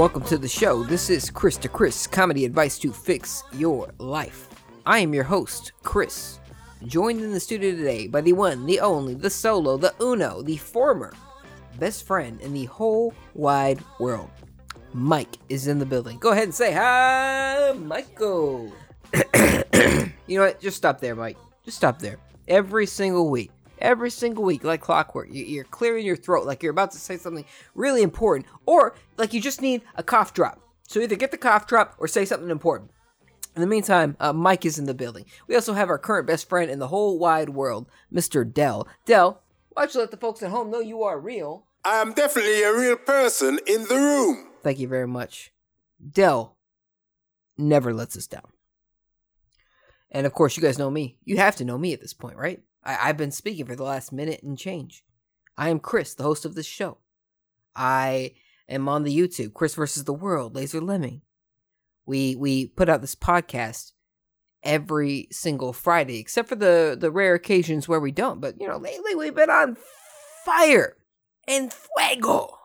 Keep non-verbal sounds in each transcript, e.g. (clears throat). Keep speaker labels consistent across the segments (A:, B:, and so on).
A: Welcome to the show. This is Chris to Chris, comedy advice to fix your life. I am your host, Chris, joined in the studio today by the one, the only, the solo, the uno, the former best friend in the whole wide world. Mike is in the building. Go ahead and say hi, Michael. (clears throat) you know what? Just stop there, Mike. Just stop there. Every single week, every single week, like clockwork, you- you're clearing your throat like you're about to say something really important, or like you just need a cough drop. So either get the cough drop or say something important. In the meantime, uh, Mike is in the building. We also have our current best friend in the whole wide world, Mr. Dell. Dell, why don't you let the folks at home know you are real?
B: I am definitely a real person in the room.
A: Thank you very much. Dell never lets us down. And of course, you guys know me. You have to know me at this point, right? I- I've been speaking for the last minute and change. I am Chris, the host of this show. I am on the YouTube, Chris versus the World, Laser Lemming. We we put out this podcast every single Friday, except for the the rare occasions where we don't. But you know, lately we've been on fire and fuego.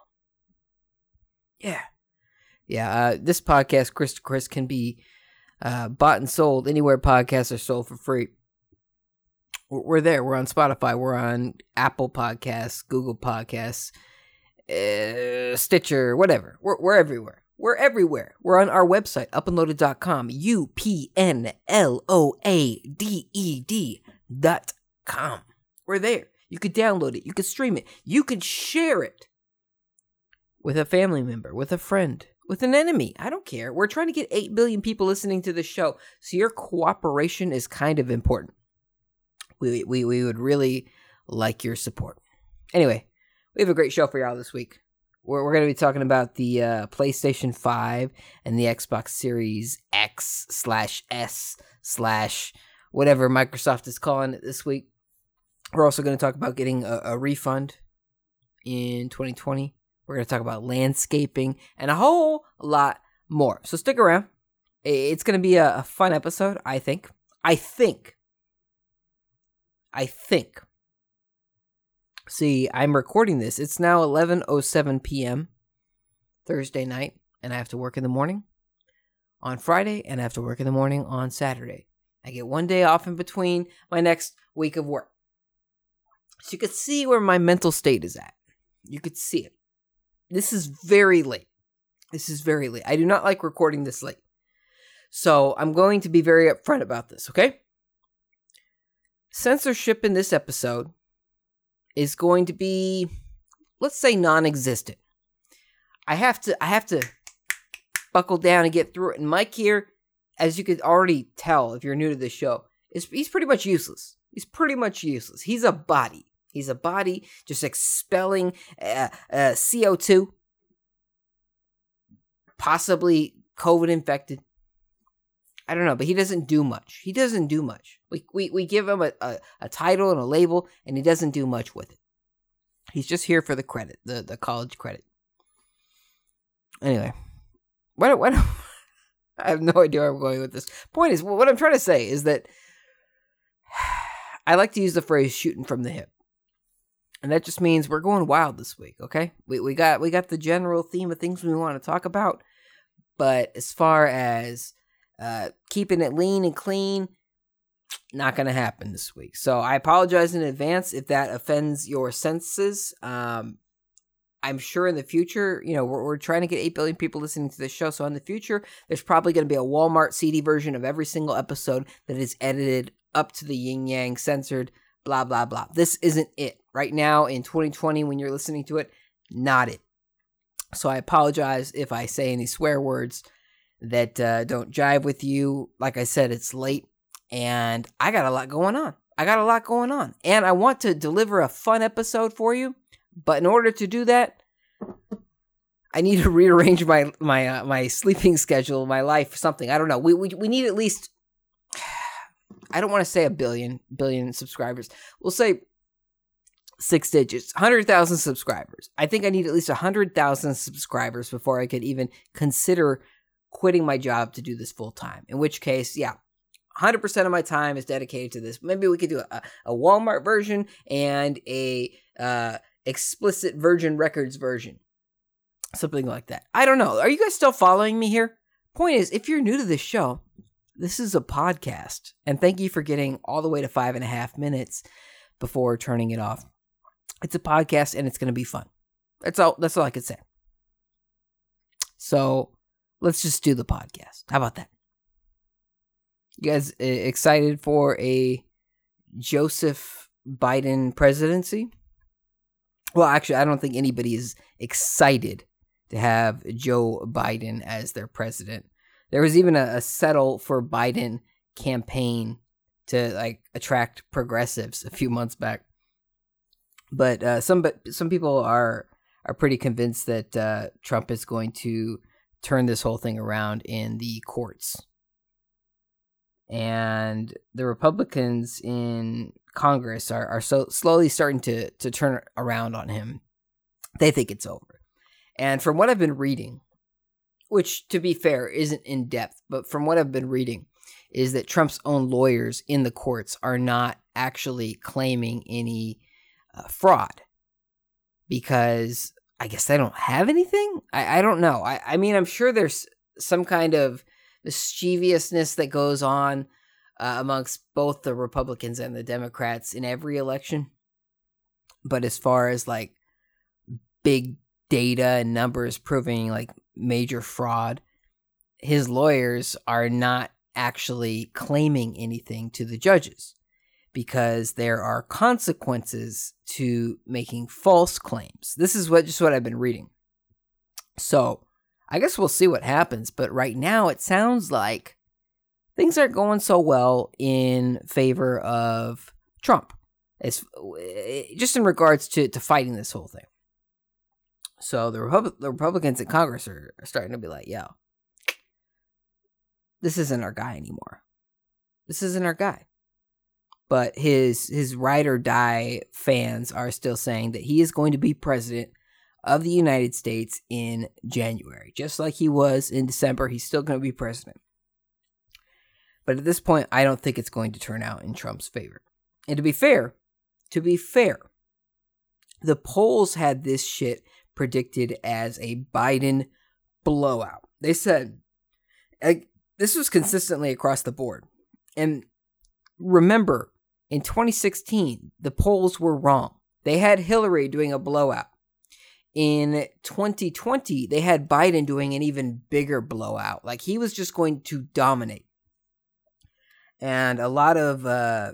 A: Yeah. Yeah, uh, this podcast, Chris to Chris, can be uh, bought and sold anywhere podcasts are sold for free. We're there. We're on Spotify. We're on Apple Podcasts, Google Podcasts, uh, Stitcher, whatever. We're, we're everywhere. We're everywhere. We're on our website, upnloaded.com. U P N L O A D E D dot com. We're there. You could download it. You could stream it. You could share it with a family member, with a friend, with an enemy. I don't care. We're trying to get 8 billion people listening to the show. So your cooperation is kind of important. We, we, we would really like your support. Anyway, we have a great show for y'all this week. We're, we're going to be talking about the uh, PlayStation 5 and the Xbox Series X slash S slash whatever Microsoft is calling it this week. We're also going to talk about getting a, a refund in 2020. We're going to talk about landscaping and a whole lot more. So stick around. It's going to be a, a fun episode, I think. I think. I think. See, I'm recording this. It's now 11:07 p.m. Thursday night, and I have to work in the morning on Friday, and I have to work in the morning on Saturday. I get one day off in between my next week of work. So you could see where my mental state is at. You could see it. This is very late. This is very late. I do not like recording this late. So I'm going to be very upfront about this, okay? Censorship in this episode is going to be let's say non-existent. I have to I have to buckle down and get through it. And Mike here, as you could already tell if you're new to the show, is he's pretty much useless. He's pretty much useless. He's a body. He's a body just expelling uh, uh, CO2, possibly COVID infected. I don't know, but he doesn't do much. He doesn't do much. We we, we give him a, a, a title and a label, and he doesn't do much with it. He's just here for the credit, the, the college credit. Anyway, what what (laughs) I have no idea where I'm going with this. Point is, what I'm trying to say is that (sighs) I like to use the phrase "shooting from the hip," and that just means we're going wild this week. Okay, we we got we got the general theme of things we want to talk about, but as far as uh, keeping it lean and clean, not going to happen this week. So I apologize in advance if that offends your senses. Um, I'm sure in the future, you know, we're, we're trying to get 8 billion people listening to this show. So in the future, there's probably going to be a Walmart CD version of every single episode that is edited up to the yin yang, censored, blah, blah, blah. This isn't it. Right now in 2020, when you're listening to it, not it. So I apologize if I say any swear words that uh, don't jive with you. Like I said, it's late and I got a lot going on. I got a lot going on. And I want to deliver a fun episode for you. But in order to do that, I need to (laughs) rearrange my my uh, my sleeping schedule, my life, something. I don't know. We we we need at least (sighs) I don't want to say a billion billion subscribers. We'll say six digits, 100,000 subscribers. I think I need at least 100,000 subscribers before I could even consider quitting my job to do this full time. In which case, yeah, 100% of my time is dedicated to this. Maybe we could do a, a Walmart version and a uh, explicit Virgin Records version. Something like that. I don't know. Are you guys still following me here? Point is, if you're new to this show, this is a podcast. And thank you for getting all the way to five and a half minutes before turning it off. It's a podcast and it's going to be fun. That's all. That's all I could say. So let's just do the podcast. How about that? You guys uh, excited for a Joseph Biden presidency? Well, actually, I don't think anybody is excited to have Joe Biden as their president. There was even a, a settle for Biden campaign to like attract progressives a few months back. But uh, some but some people are are pretty convinced that uh, Trump is going to turn this whole thing around in the courts. And the Republicans in Congress are, are so slowly starting to, to turn around on him. They think it's over. And from what I've been reading, which to be fair isn't in depth, but from what I've been reading, is that Trump's own lawyers in the courts are not actually claiming any uh, fraud because I guess they don't have anything. I, I don't know. I, I mean, I'm sure there's some kind of mischievousness that goes on uh, amongst both the Republicans and the Democrats in every election. But as far as like big data and numbers proving like major fraud, his lawyers are not actually claiming anything to the judges because there are consequences to making false claims. This is what just what I've been reading. So, I guess we'll see what happens, but right now it sounds like things aren't going so well in favor of Trump. It's eh, just in regards to, to fighting this whole thing. So the, Repub- the Republicans in Congress are, are starting to be like, yo, this isn't our guy anymore. This isn't our guy. But his his ride or die fans are still saying that he is going to be president of the United States in January. Just like he was in December, he's still going to be president. But at this point, I don't think it's going to turn out in Trump's favor. And to be fair, to be fair, the polls had this shit predicted as a Biden blowout. They said like, this was consistently across the board. And remember, in 2016, the polls were wrong. They had Hillary doing a blowout. In 2020, they had Biden doing an even bigger blowout. Like he was just going to dominate. And a lot of uh,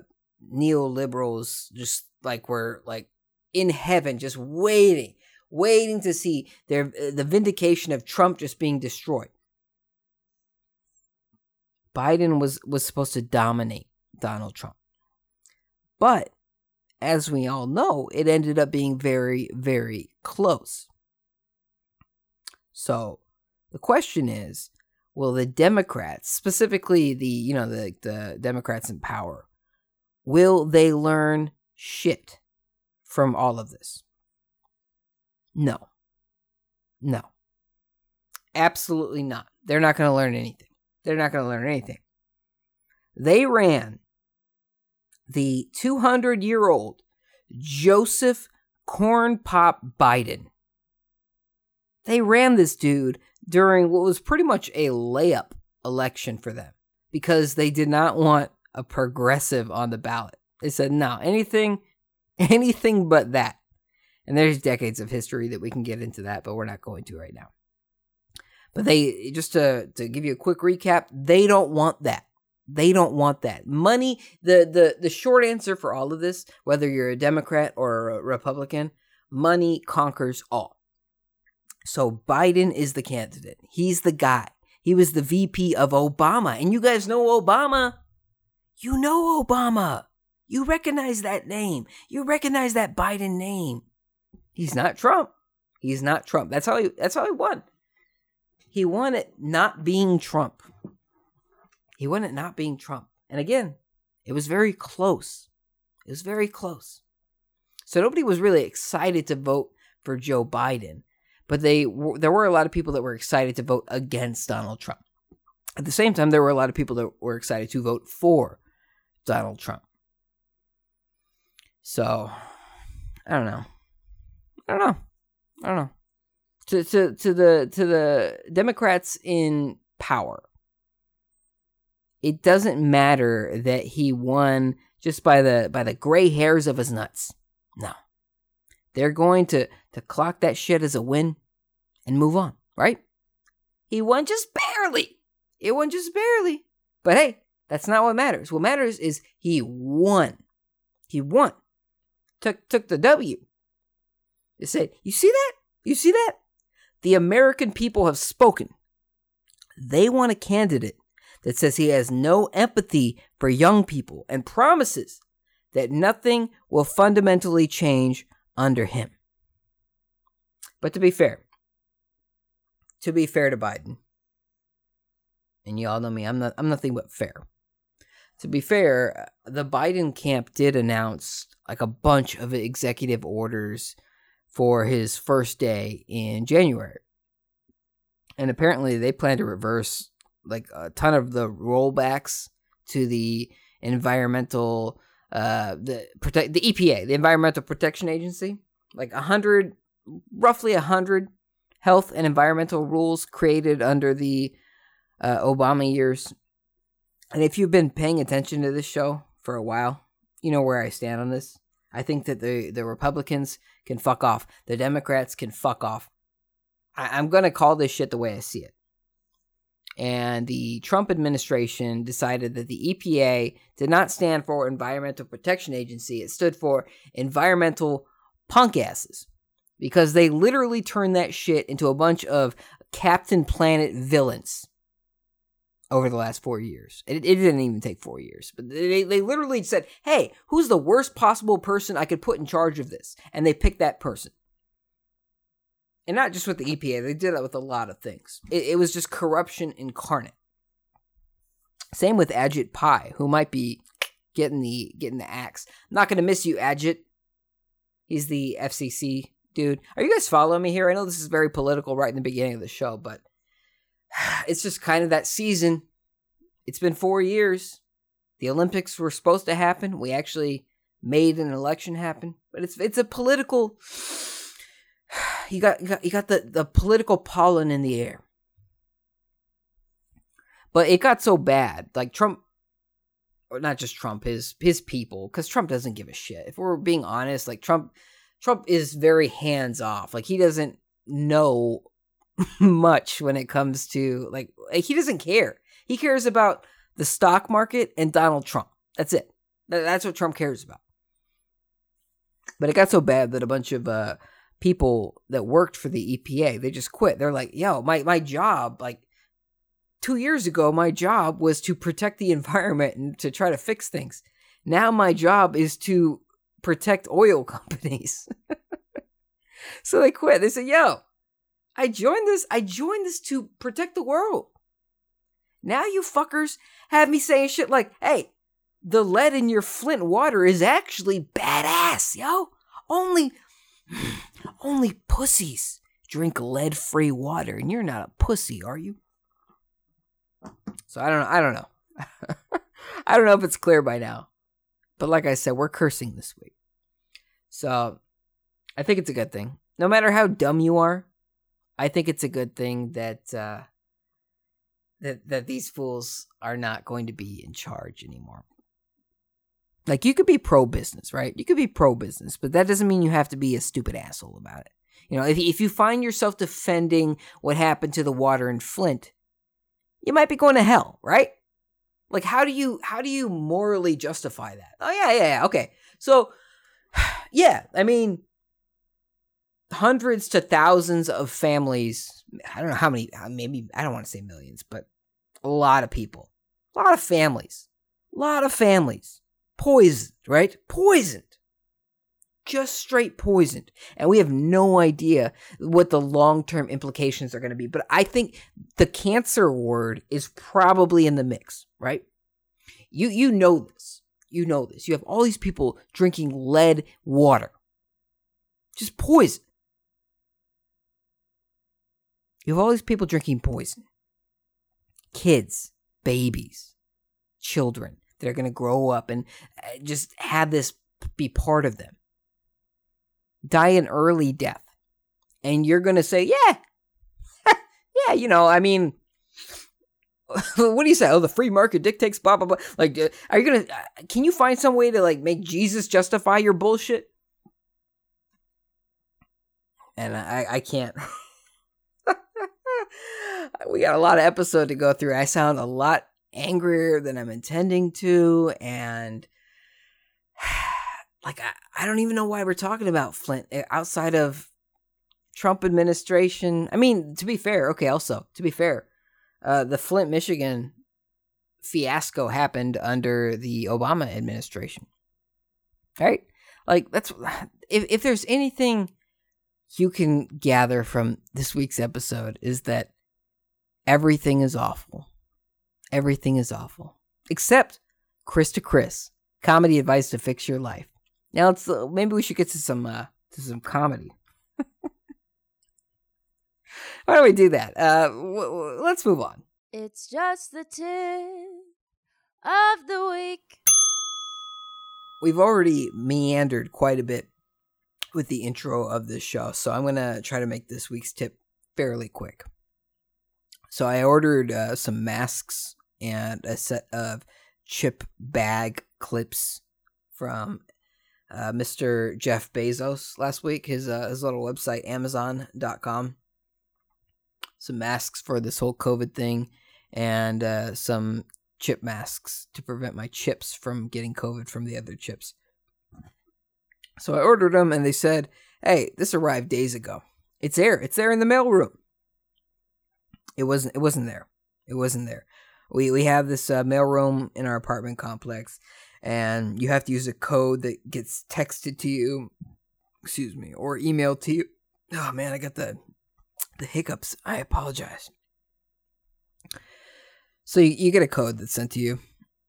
A: neoliberals just like were like in heaven, just waiting, waiting to see their the vindication of Trump just being destroyed. Biden was was supposed to dominate Donald Trump. But as we all know, it ended up being very very close. So, the question is, will the Democrats, specifically the, you know, the the Democrats in power, will they learn shit from all of this? No. No. Absolutely not. They're not going to learn anything. They're not going to learn anything. They ran the 200 year old Joseph Corn Pop Biden. They ran this dude during what was pretty much a layup election for them because they did not want a progressive on the ballot. They said, no, anything, anything but that. And there's decades of history that we can get into that, but we're not going to right now. But they just to to give you a quick recap, they don't want that. They don't want that. Money, the the the short answer for all of this, whether you're a Democrat or a Republican, money conquers all. So Biden is the candidate. He's the guy. He was the VP of Obama. And you guys know Obama. You know Obama. You recognize that name. You recognize that Biden name. He's not Trump. He's not Trump. That's how he that's how he won. He won it not being Trump. He it not being Trump. And again, it was very close. It was very close. So nobody was really excited to vote for Joe Biden, but they there were a lot of people that were excited to vote against Donald Trump. At the same time, there were a lot of people that were excited to vote for Donald Trump. So, I don't know. I don't know. I don't know. to, to, to the to the Democrats in power. It doesn't matter that he won just by the by the gray hairs of his nuts. No. They're going to to clock that shit as a win and move on, right? He won just barely. It won just barely. But hey, that's not what matters. What matters is he won. He won. Took took the W. They said, "You see that? You see that? The American people have spoken. They want a candidate that says he has no empathy for young people and promises that nothing will fundamentally change under him. But to be fair, to be fair to Biden, and you all know me, I'm not I'm nothing but fair. To be fair, the Biden camp did announce like a bunch of executive orders for his first day in January. And apparently they plan to reverse like a ton of the rollbacks to the environmental uh the protect the EPA, the Environmental Protection Agency, like a hundred roughly a hundred health and environmental rules created under the uh, Obama years. And if you've been paying attention to this show for a while, you know where I stand on this. I think that the the Republicans can fuck off. The Democrats can fuck off. I, I'm gonna call this shit the way I see it and the Trump administration decided that the EPA did not stand for Environmental Protection Agency. It stood for Environmental Punk Asses because they literally turned that shit into a bunch of Captain Planet villains over the last four years. It, it didn't even take four years, but they, they literally said, hey, who's the worst possible person I could put in charge of this? And they picked that person and not just with the EPA, they did that with a lot of things. It, it was just corruption incarnate. Same with Ajit Pai, who might be getting the getting the axe. Not gonna miss you, Ajit. He's the FCC dude. Are you guys following me here? I know this is very political right in the beginning of the show, but (sighs) it's just kind of that season. It's been four years. The Olympics were supposed to happen. We actually made an election happen, but it's it's a political you got you got, you got the, the political pollen in the air. But it got so bad, like Trump or not just Trump, his his people, because Trump doesn't give a shit. If we're being honest, like Trump Trump is very hands off. Like he doesn't know (laughs) much when it comes to like he doesn't care. He cares about the stock market and Donald Trump. That's it. That's what Trump cares about. But it got so bad that a bunch of uh, people that worked for the EPA. They just quit. They're like, yo, my, my job, like two years ago, my job was to protect the (laughs) environment and to try to fix things. Now my job is to protect oil (laughs) companies. (laughs) so they quit. They said, yo, I joined this, I joined this to protect the world. Now you fuckers have me saying shit like, hey, the lead in your Flint water is actually badass, yo. Only only pussies drink lead free water, and you're not a pussy, are you? So I don't know. I don't know. (laughs) I don't know if it's clear by now. But like I said, we're cursing this week. So I think it's a good thing. No matter how dumb you are, I think it's a good thing that uh, that that these fools are not going to be in charge anymore. Like you could be pro business, right? You could be pro business, but that doesn't mean you have to be a stupid asshole about it. You know, if if you find yourself defending what happened to the water in Flint, you might be going to hell, right? Like how do you how do you morally justify that? Oh yeah, yeah, yeah. Okay. So (sighs) yeah, I mean hundreds to thousands of families, I don't know how many uh, maybe I don't want to say millions, but a lot of people. A lot of families. A lot of families poisoned, right? Poisoned. Just straight poisoned. And we have no idea what the long term implications are going to be. But I think the cancer word is probably in the mix, right? You, you know this. You know this. You have all these people drinking lead water, just poison. You have all these people drinking poison. Kids, babies, children that are going to grow up and uh, just have this be part of them. Die an early death. and you're gonna say, yeah, (laughs) yeah, you know, I mean, (laughs) what do you say? Oh, the free market dictates blah blah blah. Like, uh, are you gonna? Uh, can you find some way to like make Jesus justify your bullshit? And I, I can't. (laughs) we got a lot of episode to go through. I sound a lot angrier than I'm intending to, and (sighs) like I, I don't even know why we're talking about Flint eh, outside of Trump administration. I mean, to be fair, okay, also, to be fair, uh, the Flint, Michigan fiasco happened under the Obama administration. Right? Like that's (sighs) if if there's anything you can gather from this week's episode is that everything is awful. Everything is awful. Except Chris to Chris, comedy advice to fix your life. Now let's uh, maybe we should get to some uh to some comedy. (laughs) Why don't we do that? Uh, w- w- let's move on.
C: It's just the tip of the week.
A: We've already meandered quite a bit with the intro of this show, so I'm gonna try to make this week's tip fairly quick. So I ordered uh, some masks and a set of chip bag clips from uh, Mr. Jeff Bezos last week. His uh, his little website, Amazon.com. Some masks for this whole COVID thing, and uh, some chip masks to prevent my chips from getting COVID from the other chips. So I ordered them, and they said, "Hey, this arrived days ago. It's there. It's there in the mailroom." It wasn't. It wasn't there. It wasn't there. We we have this uh, mailroom in our apartment complex, and you have to use a code that gets texted to you. Excuse me, or emailed to you. Oh man, I got the the hiccups. I apologize. So you, you get a code that's sent to you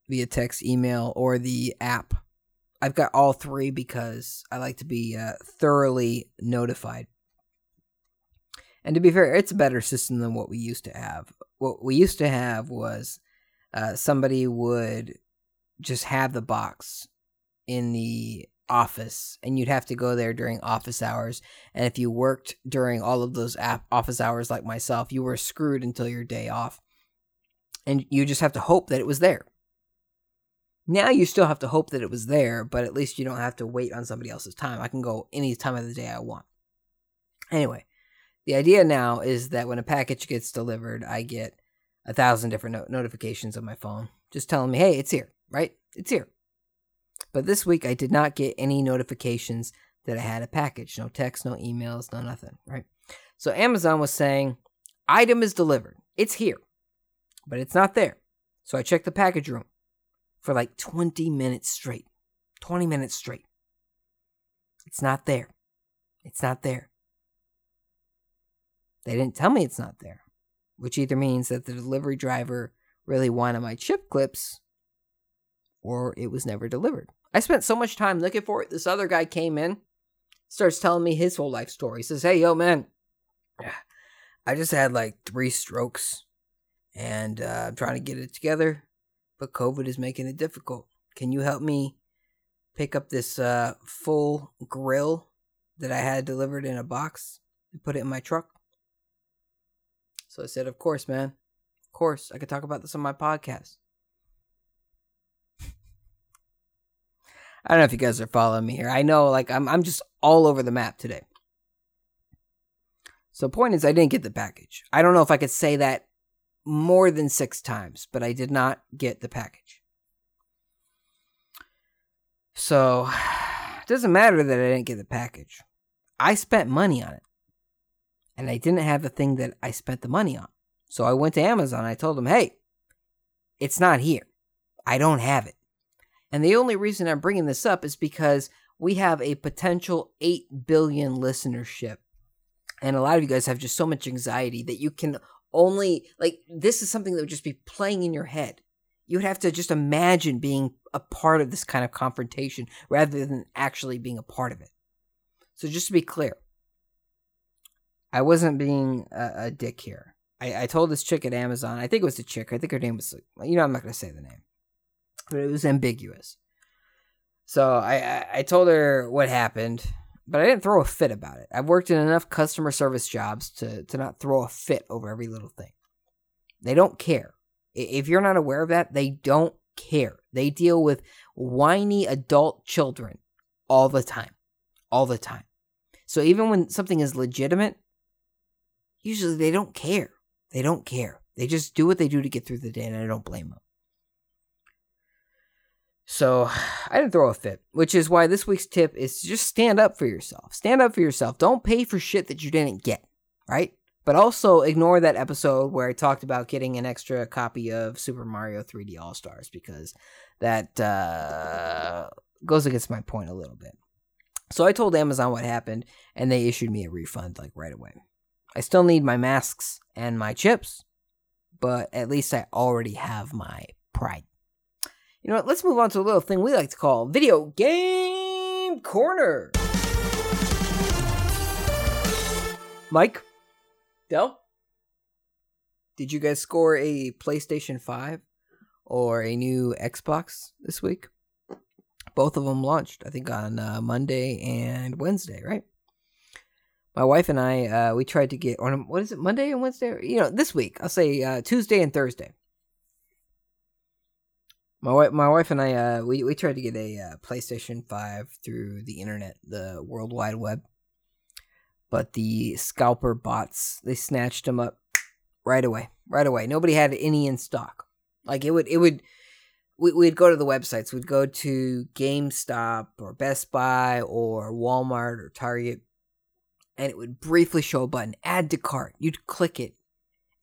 A: via text, email, or the app. I've got all three because I like to be uh, thoroughly notified. And to be fair, it's a better system than what we used to have. What we used to have was uh, somebody would just have the box in the office and you'd have to go there during office hours. And if you worked during all of those office hours like myself you were screwed until your day off. And you just have to hope that it was there. Now you still have to hope that it was there but at least you don't have to wait on somebody else's time. I can go any time of the day i want. Anyway the idea now is that when a package gets delivered i get a thousand different no- notifications on my phone just telling me hey it's here right it's here but this week I did not get any notifications that I had a package. No text, no emails, no nothing, right? So Amazon was saying, item is delivered. It's here, but it's not there. So I checked the package room for like 20 minutes straight. 20 minutes straight. It's not there. It's not there. They didn't tell me it's not there, which either means that the delivery driver really wanted my chip clips or it was never delivered. I spent so much time looking for it. This other guy came in, starts telling me his whole life story. He says, Hey, yo, man, (sighs) I just had like three strokes and uh, I'm trying to get it together, but COVID is making it difficult. Can you help me pick up this uh, full grill that I had delivered in a box and put it in my truck? So I said, Of course, man. Of course. I could talk about this on my podcast. I don't know if you guys are following me here. I know, like, I'm I'm just all over the map today. So, point is, I didn't get the package. I don't know if I could say that more than six times, but I did not get the package. So, (sighs) it doesn't matter that I didn't get the package. I spent money on it, and I didn't have the thing that I spent the money on. So, I went to Amazon. I told them, hey, it's not here. I don't have it. And the only reason I'm bringing this up is because we have a potential 8 billion listenership. And a lot of you guys have just so much anxiety that you can only, like, this is something that would just be playing in your head. You would have to just imagine being a part of this kind of confrontation rather than actually being a part of it. So, just to be clear, I wasn't being a, a dick here. I, I, told this chick at Amazon, I think it was a chick, I think her name was, you know, I'm not going to say the name but it was ambiguous. So I, I told her what happened, but I didn't throw a fit about it. I've worked in enough customer service jobs to to not throw a fit over every little thing. They don't care. If you're not aware of that, they don't care. They deal with whiny adult children all the time. All the time. So even when something is legitimate, usually they don't care. They don't care. They just do what they do to get through the day, and I don't blame them. So (sighs) I didn't throw a fit, which is why this week's tip is to just stand up for yourself. Stand up for yourself. Don't pay for shit that you didn't get, right? But also ignore that episode where I talked about getting an extra copy of Super Mario 3D All Stars because that uh, goes against my point a little bit. So I told Amazon what happened, and they issued me a refund like right away. I still need my masks and my chips, but at least I already have my pride. You know what? Let's move on to a little thing we like to call Video Game Corner. Mike? Dell? Did you guys score a PlayStation 5 or a new Xbox this week? Both of them launched, I think, on uh, Monday and Wednesday, right? My wife and I, uh, we tried to get on what is it, Monday and Wednesday? You know, this week. I'll say uh, Tuesday and Thursday. My wife, my wife and I, uh, we we tried to get a uh, PlayStation Five through the internet, the World Wide Web, but the scalper bots they snatched them up right away, right away. Nobody had any in stock. Like it would, it would. We, we'd go to the websites. We'd go to GameStop or Best Buy or Walmart or Target, and it would briefly show a button, add to cart. You'd click it,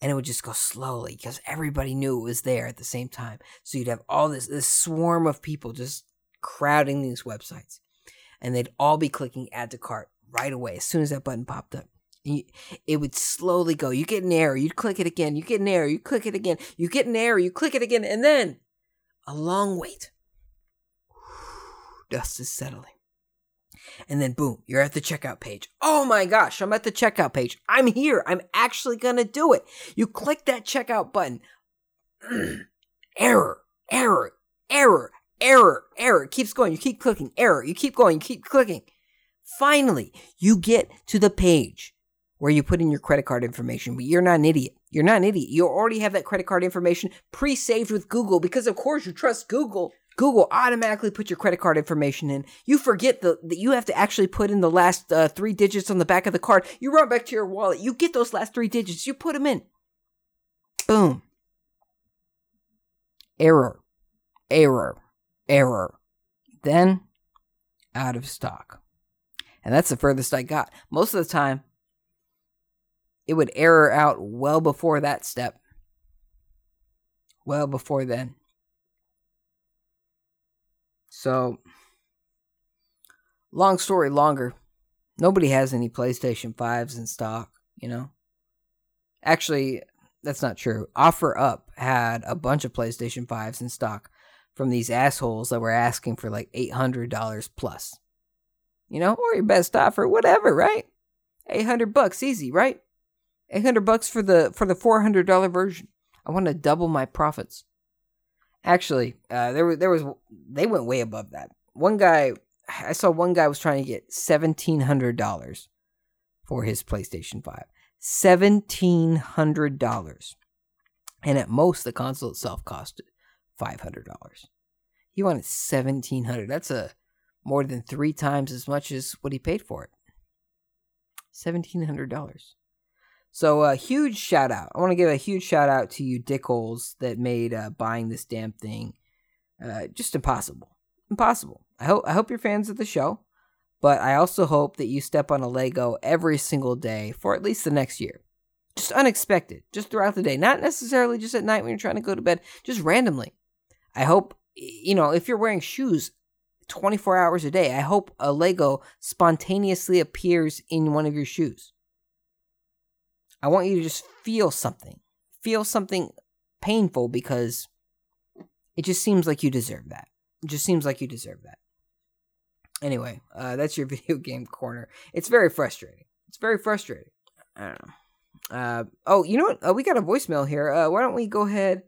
A: and it would just go slowly because everybody knew it was there at the same time. So you'd have all this this swarm of people just crowding these websites, and they'd all be clicking add to cart right away as soon as that button popped up. You, it would slowly go. You get an error, you'd click it again. You get an error, you click it again. You get an error, you click it again, and then a long wait. (sighs) Dust is settling. And then boom, you're at the checkout page. Oh my gosh, I'm at the checkout page. I'm here. I'm actually going to do it. You click that checkout button. (clears throat) error, error, error, error, error. Keeps going. You keep clicking. Error. You keep going. You keep clicking. Finally, you get to the page where you put in your credit card information, but you're not an idiot. You're not an idiot. You already have that credit card information pre saved with Google because, of course, you trust Google. Google automatically put your credit card information in. You forget the, that you have to actually put in the last uh, three digits on the back of the card. You run back to your wallet. You get those last three digits. You put them in. Boom. Error. Error. Error. Then out of stock. And that's the furthest I got. Most of the time, it would error out well before that step. Well before then. So, long story longer, nobody has any PlayStation 5s in stock, you know? Actually, that's not true. OfferUp had a bunch of PlayStation 5s in stock from these assholes that were asking for like $800 plus. You know, or your best offer, whatever, right? 800 bucks easy, right? 800 bucks for the for the $400 version. I want to double my profits. Actually, uh, there was there was they went way above that. One guy, I saw one guy was trying to get seventeen hundred dollars for his PlayStation Five. Seventeen hundred dollars, and at most the console itself costed five hundred dollars. He wanted seventeen hundred. That's a more than three times as much as what he paid for it. Seventeen hundred dollars. So a huge shout out. I want to give a huge shout out to you dickholes that made uh, buying this damn thing uh, just impossible. Impossible. I hope I hope you're fans of the show, but I also hope that you step on a Lego every single day for at least the next year. Just unexpected, just throughout the day, not necessarily just at night when you're trying to go to bed, just randomly. I hope you know if you're wearing shoes 24 hours a day, I hope a Lego spontaneously appears in one of your shoes. I want you to just feel something. Feel something painful because it just seems like you deserve that. It just seems like you deserve that. Anyway, uh, that's your (laughs) video game corner. It's very frustrating. It's very frustrating. I don't know. Uh, oh, you know what? Uh, we got a voicemail here. Uh, why don't we go ahead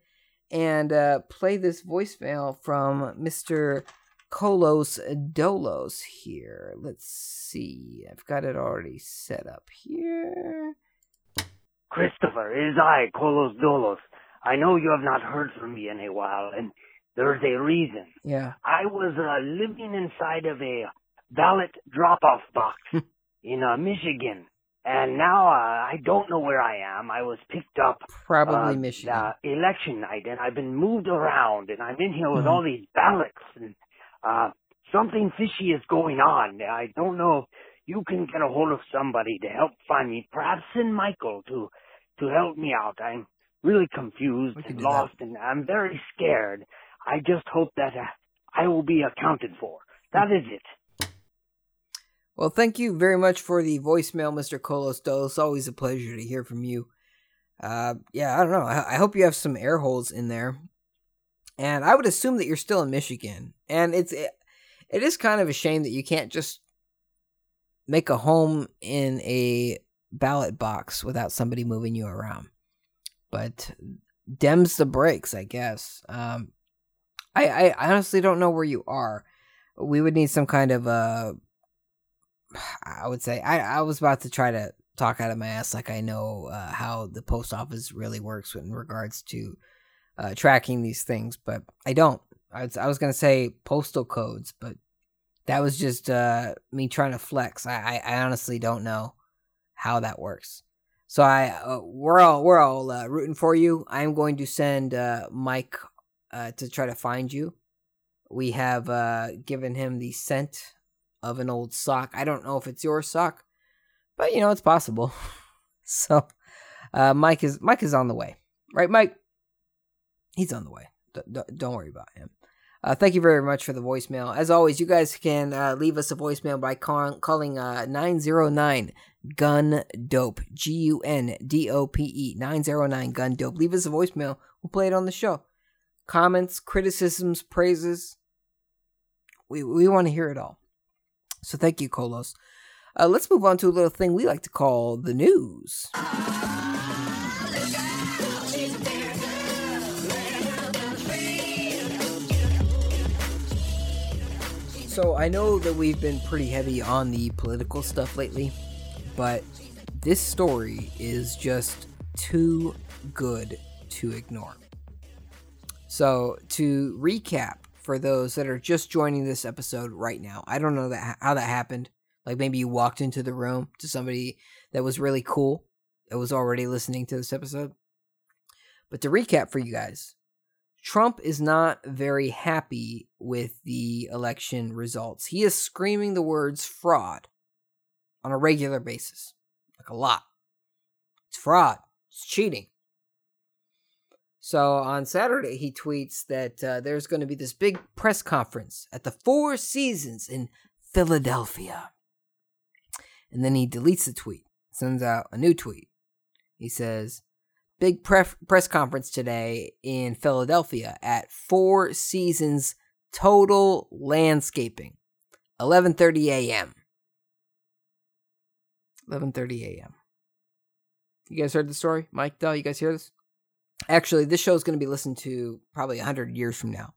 A: and uh, play this voicemail from Mr. Kolos Dolos here. Let's see. I've got it already set up here.
D: Christopher, it is I, Kolos Dolos. I know you have not heard from me in a while, and there's a reason.
A: Yeah.
D: I was uh, living inside of a ballot drop-off box in uh, Michigan, and now uh, I don't know where I am. I was picked up
A: Probably
D: uh,
A: Michigan.
D: uh, election night, and I've been moved around, and I'm in here with
A: Mhm.
D: all these ballots, and uh, something fishy is going on. I don't know you can get a hold of somebody to help find me. Perhaps send Michael to to help me out. I'm really confused and
A: do that.
D: lost, and I'm very scared. I just hope that uh, I will be accounted for. That is it.
A: Well, thank you very much for the voicemail, Mr. Kolos Dolos. It's always a pleasure to hear from you. Uh, yeah, I don't know. I, I hope you have some air holes in there. And I would assume that you're still in Michigan. And it's it, it is kind of a shame that you can't just make a home in a ballot box without somebody moving you around. But dems the breaks, I guess. Um, I, I honestly don't know where you are. We would need some kind of uh I would say I, I was about to try to talk out of my ass like I know uh, how the post office really works in regards to uh, tracking these things, but I don't. I was, I was gonna say postal codes, but that was just uh, me trying to flex. I, I, I honestly don't know how that works. So I uh, we're all we're all uh, rooting for you. I'm going to send uh, Mike uh, to try to find you. We have uh, given him the scent of an old sock. I don't know if it's your sock, but you know it's possible. (laughs) so uh, Mike is Mike is on the way, right, Mike? He's on the way. D- d- don't worry about him. Uh, thank you very much for the voicemail. As always, you guys can uh, leave us a voicemail by call- calling uh, 909 Gun Dope. G U N D O P E. 909 Gun Dope. Leave us a voicemail. We'll play it on the show. Comments, criticisms, praises. We, we want to hear it all. So thank you, Kolos. Uh, let's move on to a little thing we like to call the news. So I know that we've been pretty heavy on the political stuff lately, but this story is just too good to ignore. So to recap for those that are just joining this episode right now, I don't know that how that happened. Like maybe you walked into the room to somebody that was really cool that was already listening to this episode. But to recap for you guys, Trump is not very happy with the election results. He is screaming the words fraud on a regular basis, like a lot. It's fraud, it's cheating. So on Saturday, he tweets that uh, there's going to be this big press conference at the Four Seasons in Philadelphia. And then he deletes the tweet, sends out a new tweet. He says, Big pref- press conference today in Philadelphia at Four Seasons Total Landscaping, 11:30 a.m. 11:30 a.m. You guys heard the story, Mike? Dell, you guys hear this? Actually, this show is going to be listened to probably 100 years from now.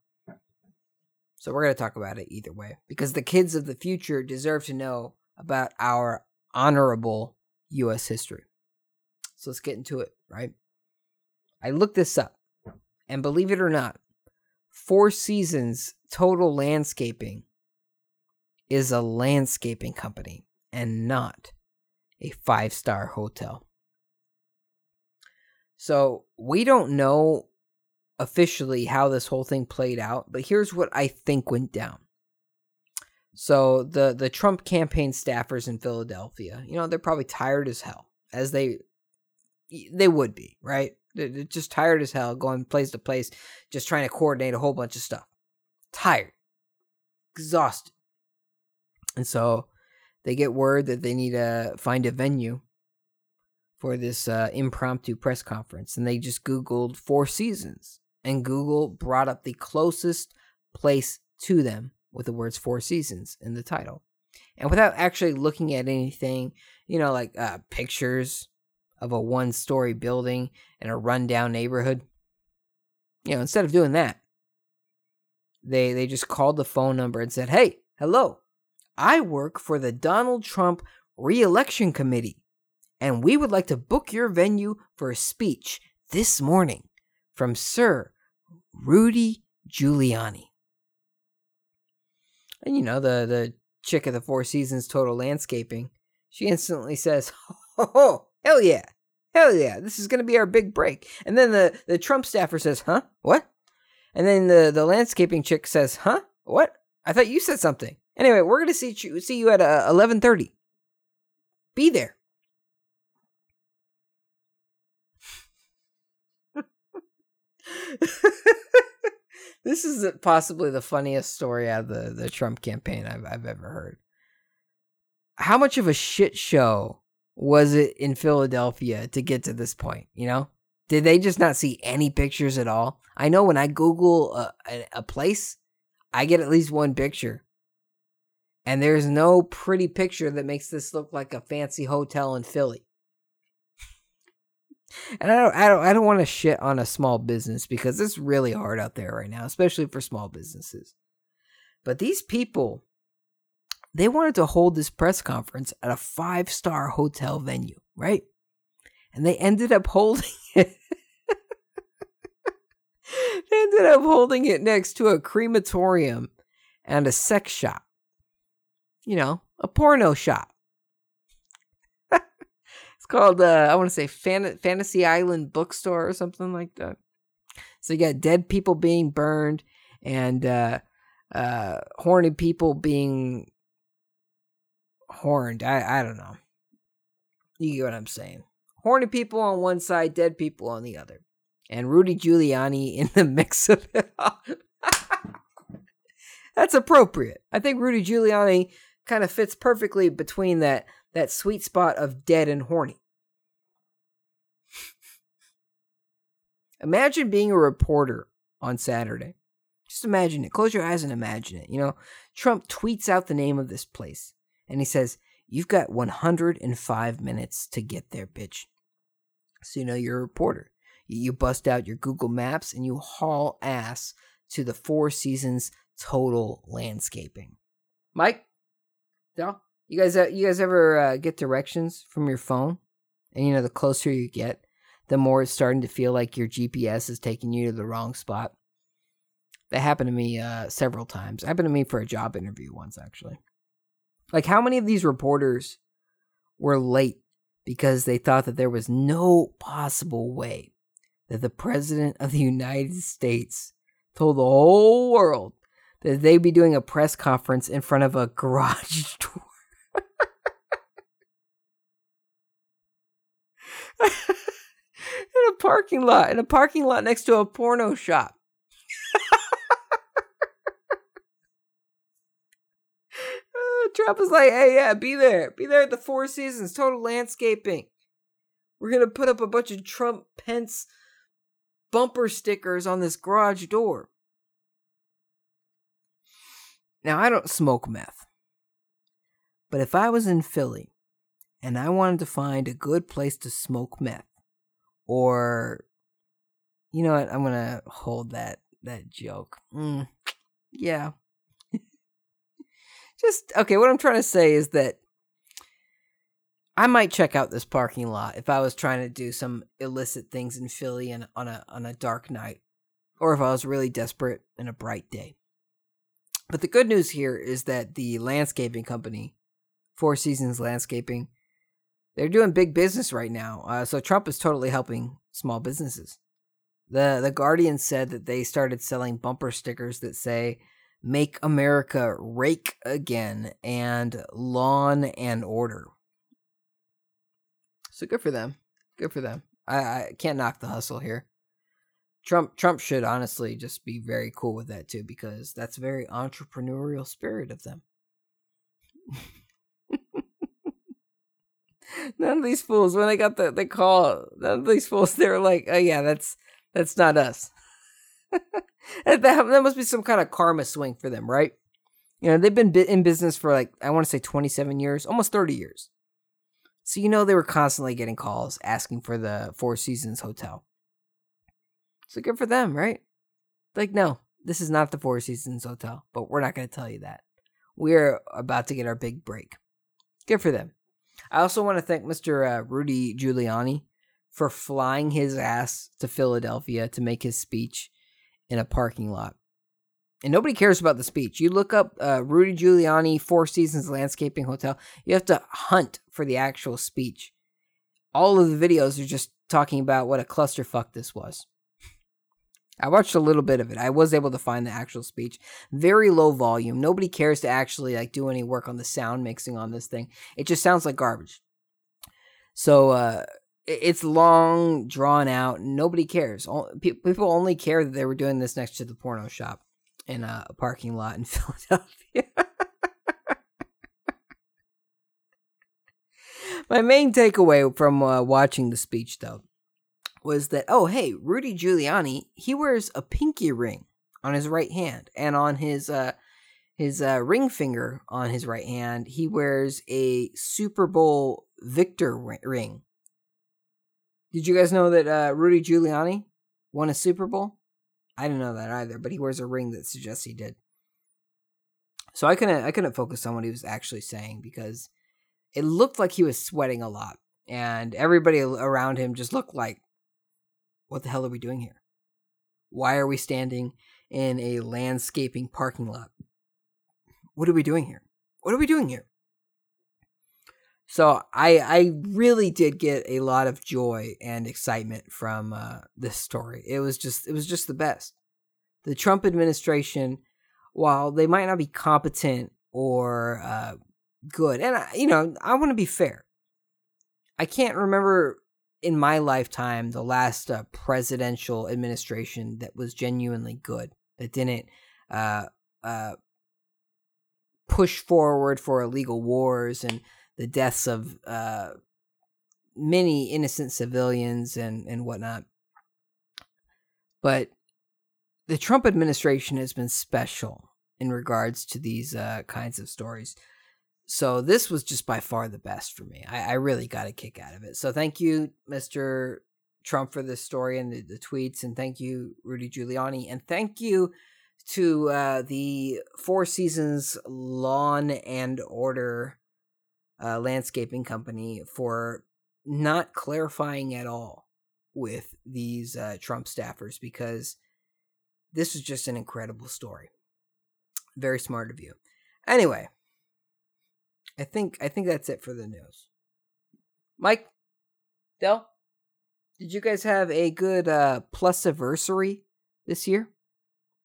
A: So we're going to talk about it either way because the kids of the future deserve to know about our honorable U.S. history. So let's get into it, right? I looked this up, and believe it or not, Four Seasons Total Landscaping is a landscaping company and not a five star hotel. So we don't know officially how this whole thing played out, but here's what I think went down. So the the Trump campaign staffers in Philadelphia, you know, they're probably tired as hell, as they they would be, right? They're just tired as hell, going place to place, just trying to coordinate a whole bunch of stuff. Tired, exhausted, and so they get word that they need to find a venue for this uh, impromptu press conference, and they just Googled Four Seasons, and Google brought up the closest place to them with the words Four Seasons in the title, and without actually looking at anything, you know, like uh, pictures of a one-story building in a rundown neighborhood. You know, instead of doing that, they they just called the phone number and said, "Hey, hello, I work for the Donald Trump Re-election Committee, and we would like to book your venue for a speech this morning from Sir Rudy Giuliani." And you know the the chick at the Four Seasons Total Landscaping, she instantly says, (laughs) "Oh, hell yeah, hell yeah, this is gonna be our big break." And then the the Trump staffer says, "Huh, what?" And then the the landscaping chick says, "Huh, what? I thought you said something." Anyway, we're gonna see you see you at uh, eleven thirty. Be there. (laughs) this is possibly the funniest story out of the, the Trump campaign I've, I've ever heard. How much of a shit show was it in Philadelphia to get to this point? You know, did they just not see any pictures at all? I know when I Google a, a, a place, I get at least one picture. And there's no pretty picture that makes this look like a fancy hotel in Philly. And I don't, I don't, I don't want to shit on a small business because it's really hard out there right now, especially for small businesses. But these people, they wanted to hold this press conference at a five star hotel venue, right? And they ended up holding (laughs) it. they ended up holding it next to a crematorium and a sex shop. You know, a porno shop. (laughs) It's called uh, I want to say Fan- Fantasy Island Bookstore or something like that. So you got dead people being burned and uh, uh, horny people being horned. I I don't know. You get what I'm saying. Horny people on one side, dead people on the other, and Rudy Giuliani (laughs) in the mix of it all. (laughs) That's appropriate. I think Rudy Giuliani kind of fits perfectly between that that sweet spot of dead and horny. imagine being a reporter on Saturday. Just imagine it. Close your eyes and imagine it. You know, Trump tweets out the name of this place and he says, You've got 105 minutes to get there, bitch. So you know you're a reporter. You bust out your Google Maps and you haul ass to the Four Seasons Total Landscaping. Mike, Del, you guys, uh, you guys ever uh, get directions from your phone? And you know, the closer you get, the more it's starting to feel like your GPS is taking you to the wrong spot. That happened to me uh, several times. It happened to me for a job interview once, actually. Like, how many of these reporters were late because they thought that there was no possible way that the President of the United States told the whole world that they'd be doing a press conference in front of a garage (laughs) door? (laughs) in a parking lot, in a parking lot next to a porno shop. uh, Trump is like, hey, yeah, be there. Be there at the Four Seasons, total landscaping. We're going to put up a bunch of Trump Pence bumper stickers on this garage door. Now, I don't smoke meth. But if I was in Philly and I wanted to find a good place to smoke meth, or you know what i'm gonna hold that that joke mm, yeah just okay what i'm trying to say is that i might check out this parking lot if i was trying to do some illicit things in philly and on a on a dark night or if i was really desperate in a bright day but the good news here is that the landscaping company four seasons landscaping they're doing big business right now. Uh, so Trump is totally helping small businesses. The the Guardian said that they started selling bumper stickers that say "Make America Rake Again" and "Lawn and Order." So good for them. Good for them. I, I can't knock the hustle here. Trump Trump should honestly just be very cool with that too because that's very entrepreneurial spirit of them. (laughs) none of these fools when they got the, the call none of these fools they were like oh yeah that's that's not us (laughs) that, that must be some kind of karma swing for them right you know they've been in business for like i want to say 27 years almost 30 years so you know they were constantly getting calls asking for the four seasons hotel so good for them right like no this is not the Four Seasons Hotel, but we're not going to tell you that. We're about to get our big break. Good for them. I also want to thank Mr. Uh, Rudy Giuliani for flying his ass to Philadelphia to make his speech in a parking lot. And nobody cares about the speech. You look up uh, Rudy Giuliani Four Seasons Landscaping Hotel, you have to hunt for the actual speech. All of the videos are just talking about what a clusterfuck this was. I watched a little bit of it. I was able to find the actual speech. Very low volume. Nobody cares to actually like do any work on the sound mixing on this thing. It just sounds like garbage. So uh it's long, drawn out. Nobody cares. People only care that they were doing this next to the porno shop in a parking lot in (laughs) Philadelphia. (laughs) My main takeaway from uh, watching the speech, though, was that oh hey, Rudy Giuliani he wears a pinky ring on his right hand, and on his uh, his uh, ring finger on his right hand he wears a Super Bowl victor ring. Did you guys know that uh, Rudy Giuliani won a Super Bowl? I didn't know that either, but he wears a ring that suggests he did. So I couldn't I couldn't focus on what he was actually saying because it looked like he was sweating a lot, and everybody around him just looked like what the hell are we doing here? Why are we standing in a landscaping parking lot? What are we doing here? What are we doing here? So I I really did get a lot of joy and excitement from uh, this story. It was just it was just the best. The Trump administration, while they might not be competent or uh, good, and I, you know I want to be fair. I can't remember in my lifetime the last uh, presidential administration that was genuinely good that didn't uh, uh, push forward for illegal wars and the deaths of uh, many innocent civilians and and whatnot. But the Trump administration has been special in regards to these uh, kinds of stories. So this was just by far the best for me. I, I really got a kick out of it. So thank you, Mr. Trump, for this story and the, the tweets, and thank you, Rudy Giuliani, and thank you to uh, the Four Seasons Lawn and Order uh, landscaping company for not clarifying at all with these uh, Trump staffers because this was just an incredible story. Very smart of you. Anyway, I think I think that's it for the news. Mike, Dell, did you guys have a good uh plus anniversary this year?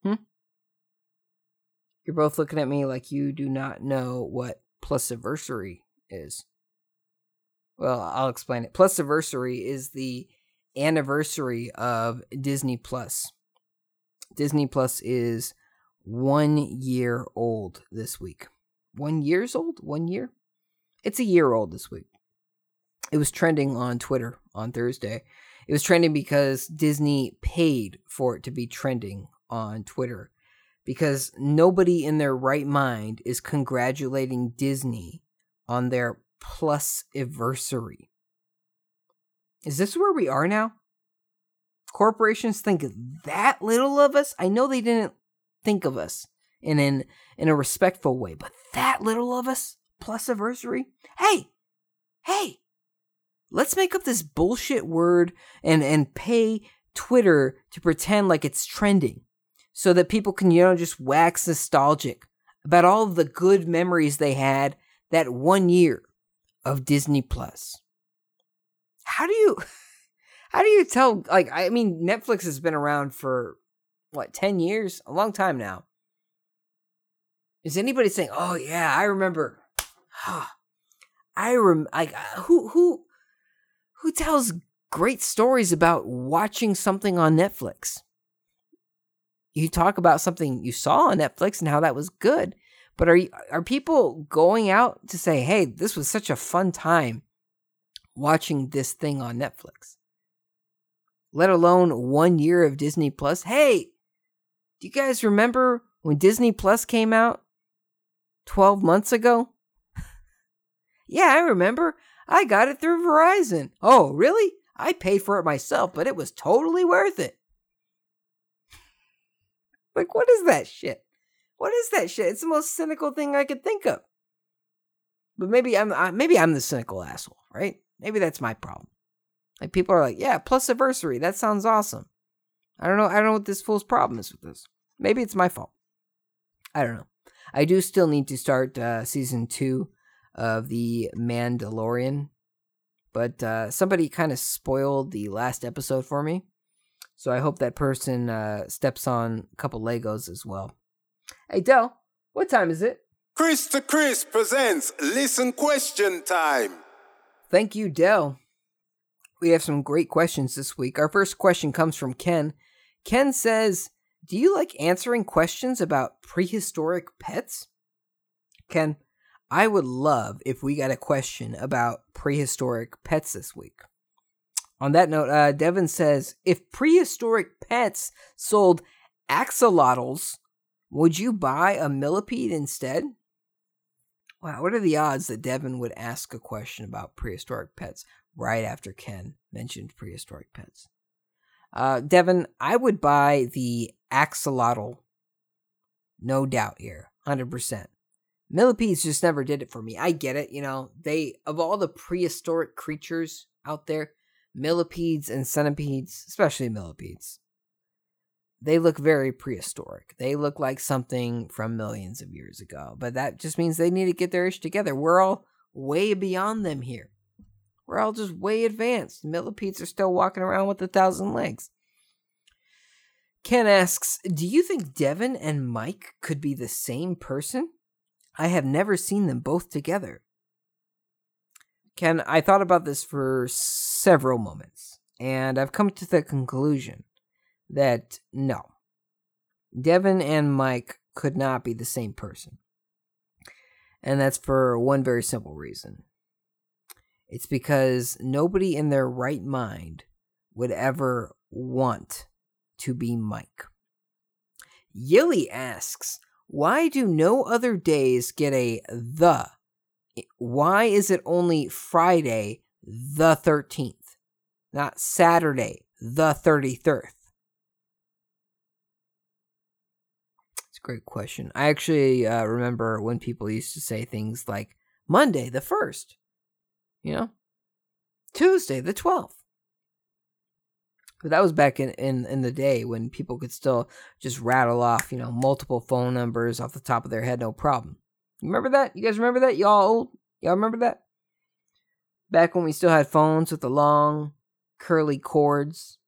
A: Hmm? You're both looking at me like you do not know what plus anniversary is. Well, I'll explain it. Plus anniversary is the anniversary of Disney Plus. Disney Plus is one year old this week one years old, one year. It's a year old this week. It was trending on Twitter on Thursday. It was trending because Disney paid for it to be trending on Twitter because nobody in their right mind is congratulating Disney on their plus anniversary. Is this where we are now? Corporations think that little of us? I know they didn't think of us in an in a respectful way, but that little of us plus anniversary? Hey, hey, let's make up this bullshit word and and pay Twitter to pretend like it's trending so that people can, you know, just wax nostalgic about all the good memories they had that one year of Disney Plus. How do you (laughs) how do you tell like I mean Netflix has been around for what 10 years, a long time now. Is anybody saying, "Oh yeah, I remember"? I rem like uh, who who who tells great stories about watching something on Netflix? You talk about something you saw on Netflix and how that was good, but are are people going out to say, "Hey, this was such a fun time watching this thing on Netflix"? Let alone one year of Disney Plus. Hey, do you guys remember when Disney Plus came out? 12 months ago? (laughs) yeah, I remember. I got it through Verizon. Oh, really? I paid for it myself, but it was totally worth it. (laughs) Like, what is that shit? What is that shit? It's the most cynical thing I could think of. But maybe I'm I, maybe I'm the cynical asshole, right? Maybe that's my problem. Like people are like, yeah, plus adversary. That sounds awesome. I don't know. I don't know what this fool's problem is with this. Maybe it's my fault. I don't know. I do still need to start uh, season two of the Mandalorian, but uh, somebody kind of spoiled the last episode for me. So I hope that person uh, steps on a couple Legos as well. Hey, Dell, what time is it?
B: Chris to Chris presents Listen Question Time.
A: Thank you, Dell. We have some great questions this week. Our first question comes from Ken. Ken says, Do you like answering questions about prehistoric pets? Ken, I would love if we got a question about prehistoric pets this week. On that note, uh, Devin says, If prehistoric pets sold axolotls, would you buy a millipede instead? Wow, what are the odds that Devin would ask a question about prehistoric pets right after Ken mentioned prehistoric pets? Uh, Devin, I would buy the axolotl, no doubt here, 100%. Millipedes just never did it for me. I get it, you know, they, of all the prehistoric creatures out there, millipedes and centipedes, especially millipedes, they look very prehistoric. They look like something from millions of years ago. But that just means they need to get their ish together. We're all way beyond them here. We're all just way advanced. Millipedes are still walking around with a thousand legs. Ken asks, Do you think Devin and Mike could be the same person? I have never seen them both together. Ken, I thought about this for several moments, and I've come to the conclusion that no, Devin and Mike could not be the same person. And that's for one very simple reason. It's because nobody in their right mind would ever want to be Mike. Yilly asks, why do no other days get a the? Why is it only Friday the 13th, not Saturday the 33rd? Great question. I actually uh, remember when people used to say things like Monday the 1st, you know, Tuesday the 12th. But that was back in, in, in the day when people could still just rattle off, you know, multiple phone numbers off the top of their head, no problem. You remember that? You guys remember that? Y'all old? Y'all remember that? Back when we still had phones with the long, curly cords.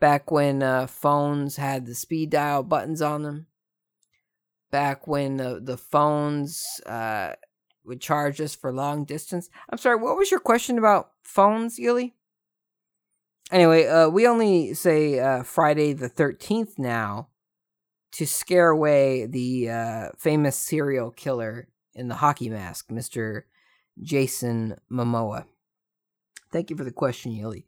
A: Back when uh, phones had the speed dial buttons on them back when the, the phones uh, would charge us for long distance. I'm sorry, what was your question about phones, Yili? Anyway, uh, we only say uh, Friday the 13th now to scare away the uh, famous serial killer in the hockey mask, Mr. Jason Momoa. Thank you for the question, Yili.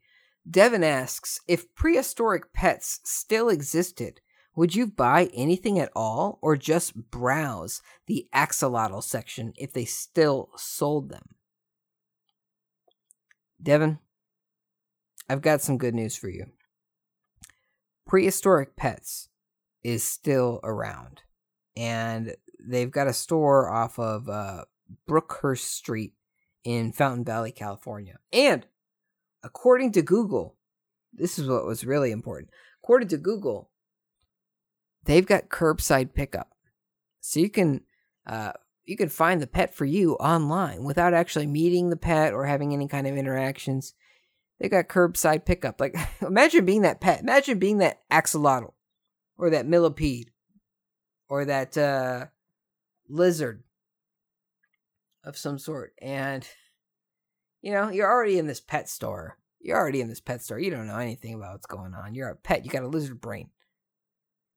A: Devin asks if prehistoric pets still existed, would you buy anything at all or just browse the axolotl section if they still sold them? Devin, I've got some good news for you. Prehistoric Pets is still around, and they've got a store off of uh, Brookhurst Street in Fountain Valley, California. And according to Google, this is what was really important. According to Google, they've got curbside pickup, so you can uh, you can find the pet for you online without actually meeting the pet or having any kind of interactions. They got curbside pickup. Like (laughs) imagine being that pet. Imagine being that axolotl or that millipede or that uh, lizard of some sort, and you know you're already in this pet store. You're already in this pet store. You don't know anything about what's going on. You're a pet. You got a lizard brain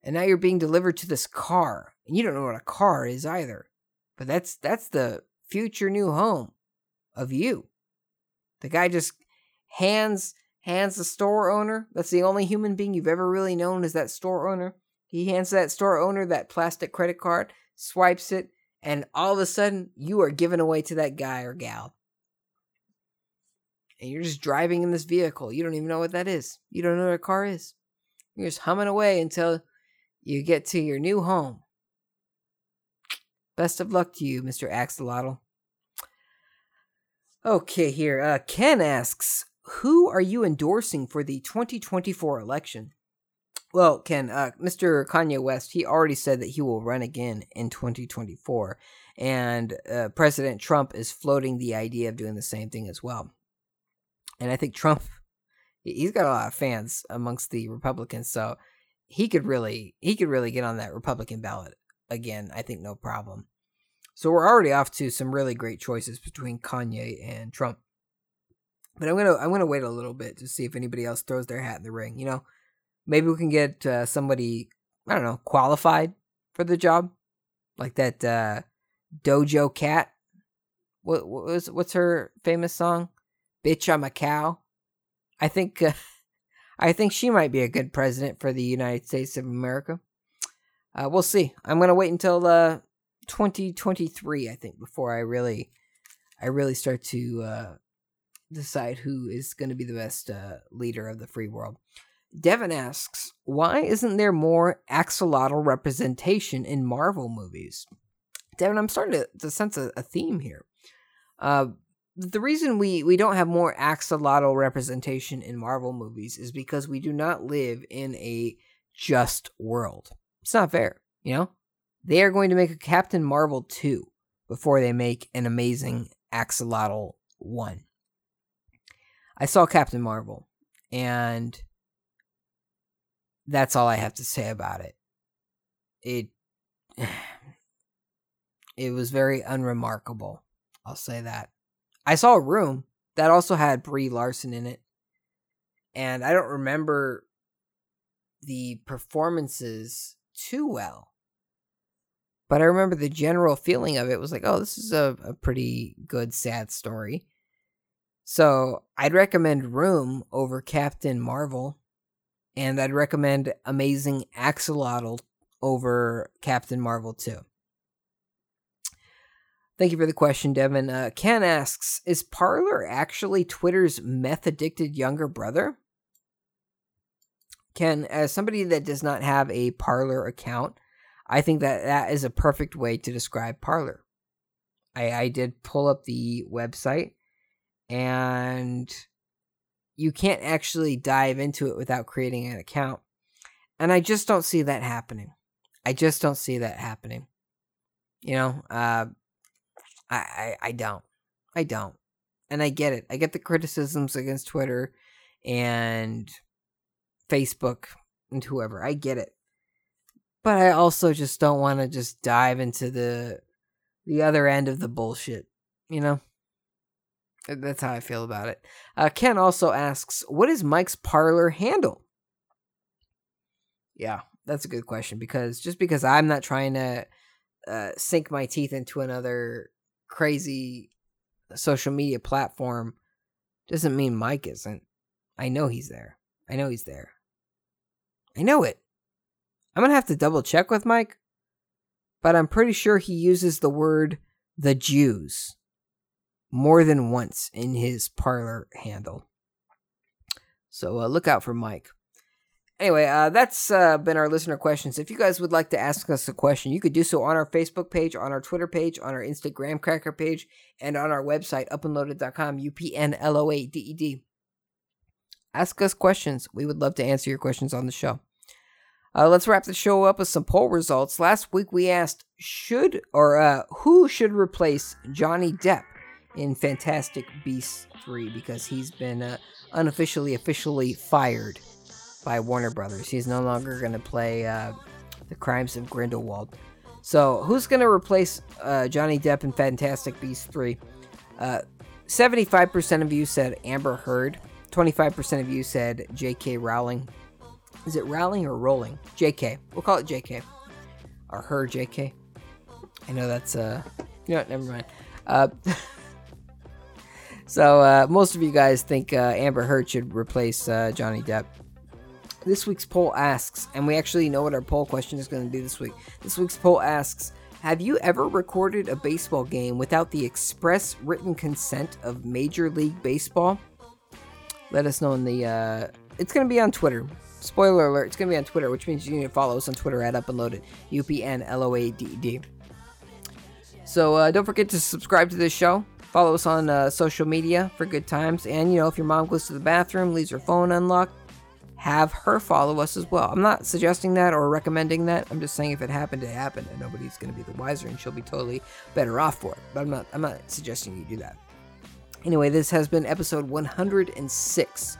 A: and now you're being delivered to this car and you don't know what a car is either but that's that's the future new home of you the guy just hands hands the store owner that's the only human being you've ever really known is that store owner he hands that store owner that plastic credit card swipes it and all of a sudden you are given away to that guy or gal and you're just driving in this vehicle you don't even know what that is you don't know what a car is you're just humming away until you get to your new home. Best of luck to you, Mr. Axolotl. Okay, here. Uh, Ken asks, who are you endorsing for the 2024 election? Well, Ken, uh, Mr. Kanye West, he already said that he will run again in 2024. And uh, President Trump is floating the idea of doing the same thing as well. And I think Trump, he's got a lot of fans amongst the Republicans, so he could really, he could really get on that Republican ballot again. I think no problem. So we're already off to some really great choices between Kanye and Trump. But I'm gonna I'm gonna wait a little bit to see if anybody else throws their hat in the ring. You know, maybe we can get uh, somebody I don't know qualified for the job, like that uh, Doja Cat. What, what was what's her famous song? Bitch, I'm a cow. I think uh, (laughs) I think she might be a good president for the United States of America. Uh, we'll see. I'm gonna wait until uh, 2023, I think, before I really I really start to uh, decide who is going to be the best uh, leader of the free world. Devin asks, why isn't there more axolotl representation in Marvel movies? Devin, I'm starting to, to sense a, a, theme here. Uh, the reason we, we don't have more axolotl representation in Marvel movies is because we do not live in a just world. It's not fair, you know? They are going to make a Captain Marvel 2 before they make an amazing axolotl 1. I saw Captain Marvel, and that's all I have to say about it. It (sighs) it was very unremarkable. I'll say that. I saw a room that also had Brie Larson in it, and I don't remember the performances too well. But I remember the general feeling of it was like, oh, this is a, a pretty good sad story. So I'd recommend Room over Captain Marvel, and I'd recommend Amazing Axolotl over Captain Marvel too. Thank you for the question, Devin. Uh, Ken asks Is Parler actually Twitter's meth addicted younger brother? Ken, as somebody that does not have a Parler account, I think that that is a perfect way to describe Parler. I, I did pull up the website and you can't actually dive into it without creating an account. And I just don't see that happening. I just don't see that happening. You know, uh, I, I I don't. I don't. And I get it. I get the criticisms against Twitter and Facebook and whoever. I get it. But I also just don't want to just dive into the the other end of the bullshit, you know? That's how I feel about it. Uh, Ken also asks, "What is Mike's Parler handle?" Yeah, that's a good question because just because I'm not trying to uh, sink my teeth into another crazy social media platform doesn't mean Mike isn't. I know he's there. I know he's there. I know it. I'm gonna have to double check with Mike, but I'm pretty sure he uses the word the Jews more than once in his Parler handle. So uh, look out for Mike. Anyway, uh, that's uh, been our listener questions. If you guys would like to ask us a question, you could do so on our Facebook page, on our Twitter page, on our Instagram cracker page, and on our website, upnloaded.com, U P N L O A D E D. Ask us questions. We would love to answer your questions on the show. Uh, let's wrap the show up with some poll results. Last week we asked, should or uh, who should replace Johnny Depp in Fantastic Beasts 3 because he's been uh, unofficially, officially fired by Warner Brothers. He's no longer going to play uh, the crimes of Grindelwald. So, who's going to replace uh, Johnny Depp in Fantastic Beasts 3? 75% uh, of you said Amber Heard. 25% of you said J.K. Rowling. Is it Rowling or Rolling? J.K. We'll call it J.K. Or her J.K. I know that's, uh, you know never mind. Uh, (laughs) So uh, most of you guys think uh, Amber Heard should replace uh, Johnny Depp. This week's poll asks, and we actually know what our poll question is going to be this week. This week's poll asks Have you ever recorded a baseball game without the express written consent of Major League Baseball? Let us know in the uh, it's gonna be on Twitter. Spoiler alert, it's gonna be on Twitter, which means you need to follow us on Twitter at Upnloaded. U P N L O A D D. So uh, don't forget to subscribe to this show. Follow us on uh, social media for good times. And you know, if your mom goes to the bathroom, leaves her phone unlocked, have her follow us as well. I'm not suggesting that or recommending that. I'm just saying if it happened, it happened, and nobody's going to be the wiser, and she'll be totally better off for it. But I'm not. I'm not suggesting you do that. Anyway, this has been episode 106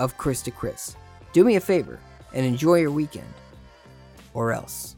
A: of Chris to Chris. Do me a favor and enjoy your weekend, or else.